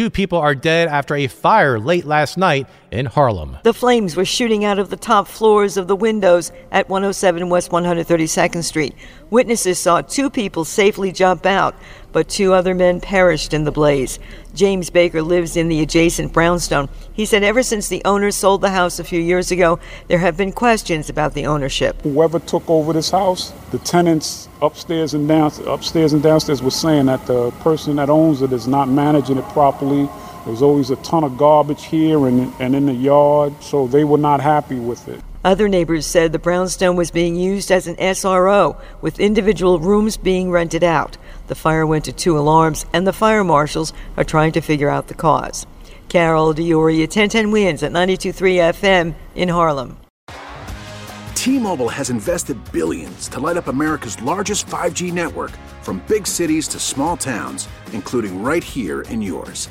two people are dead after a fire late last night in Harlem. The flames were shooting out of the top floors of the windows at 107 West 132nd Street. Witnesses saw two people safely jump out, but two other men perished in the blaze. James Baker lives in the adjacent brownstone. He said ever since the owners sold the house a few years ago, there have been questions about the ownership. Whoever took over this house, the tenants upstairs and down upstairs and downstairs were saying that the person that owns it is not managing it properly. There's always a ton of garbage here and, and in the yard, so they were not happy with it. Other neighbors said the brownstone was being used as an SRO, with individual rooms being rented out. The fire went to two alarms, and the fire marshals are trying to figure out the cause. Carol D'Auria, 1010 Wins at 92.3 FM in Harlem. T-Mobile has invested billions to light up America's largest 5G network from big cities to small towns, including right here in yours.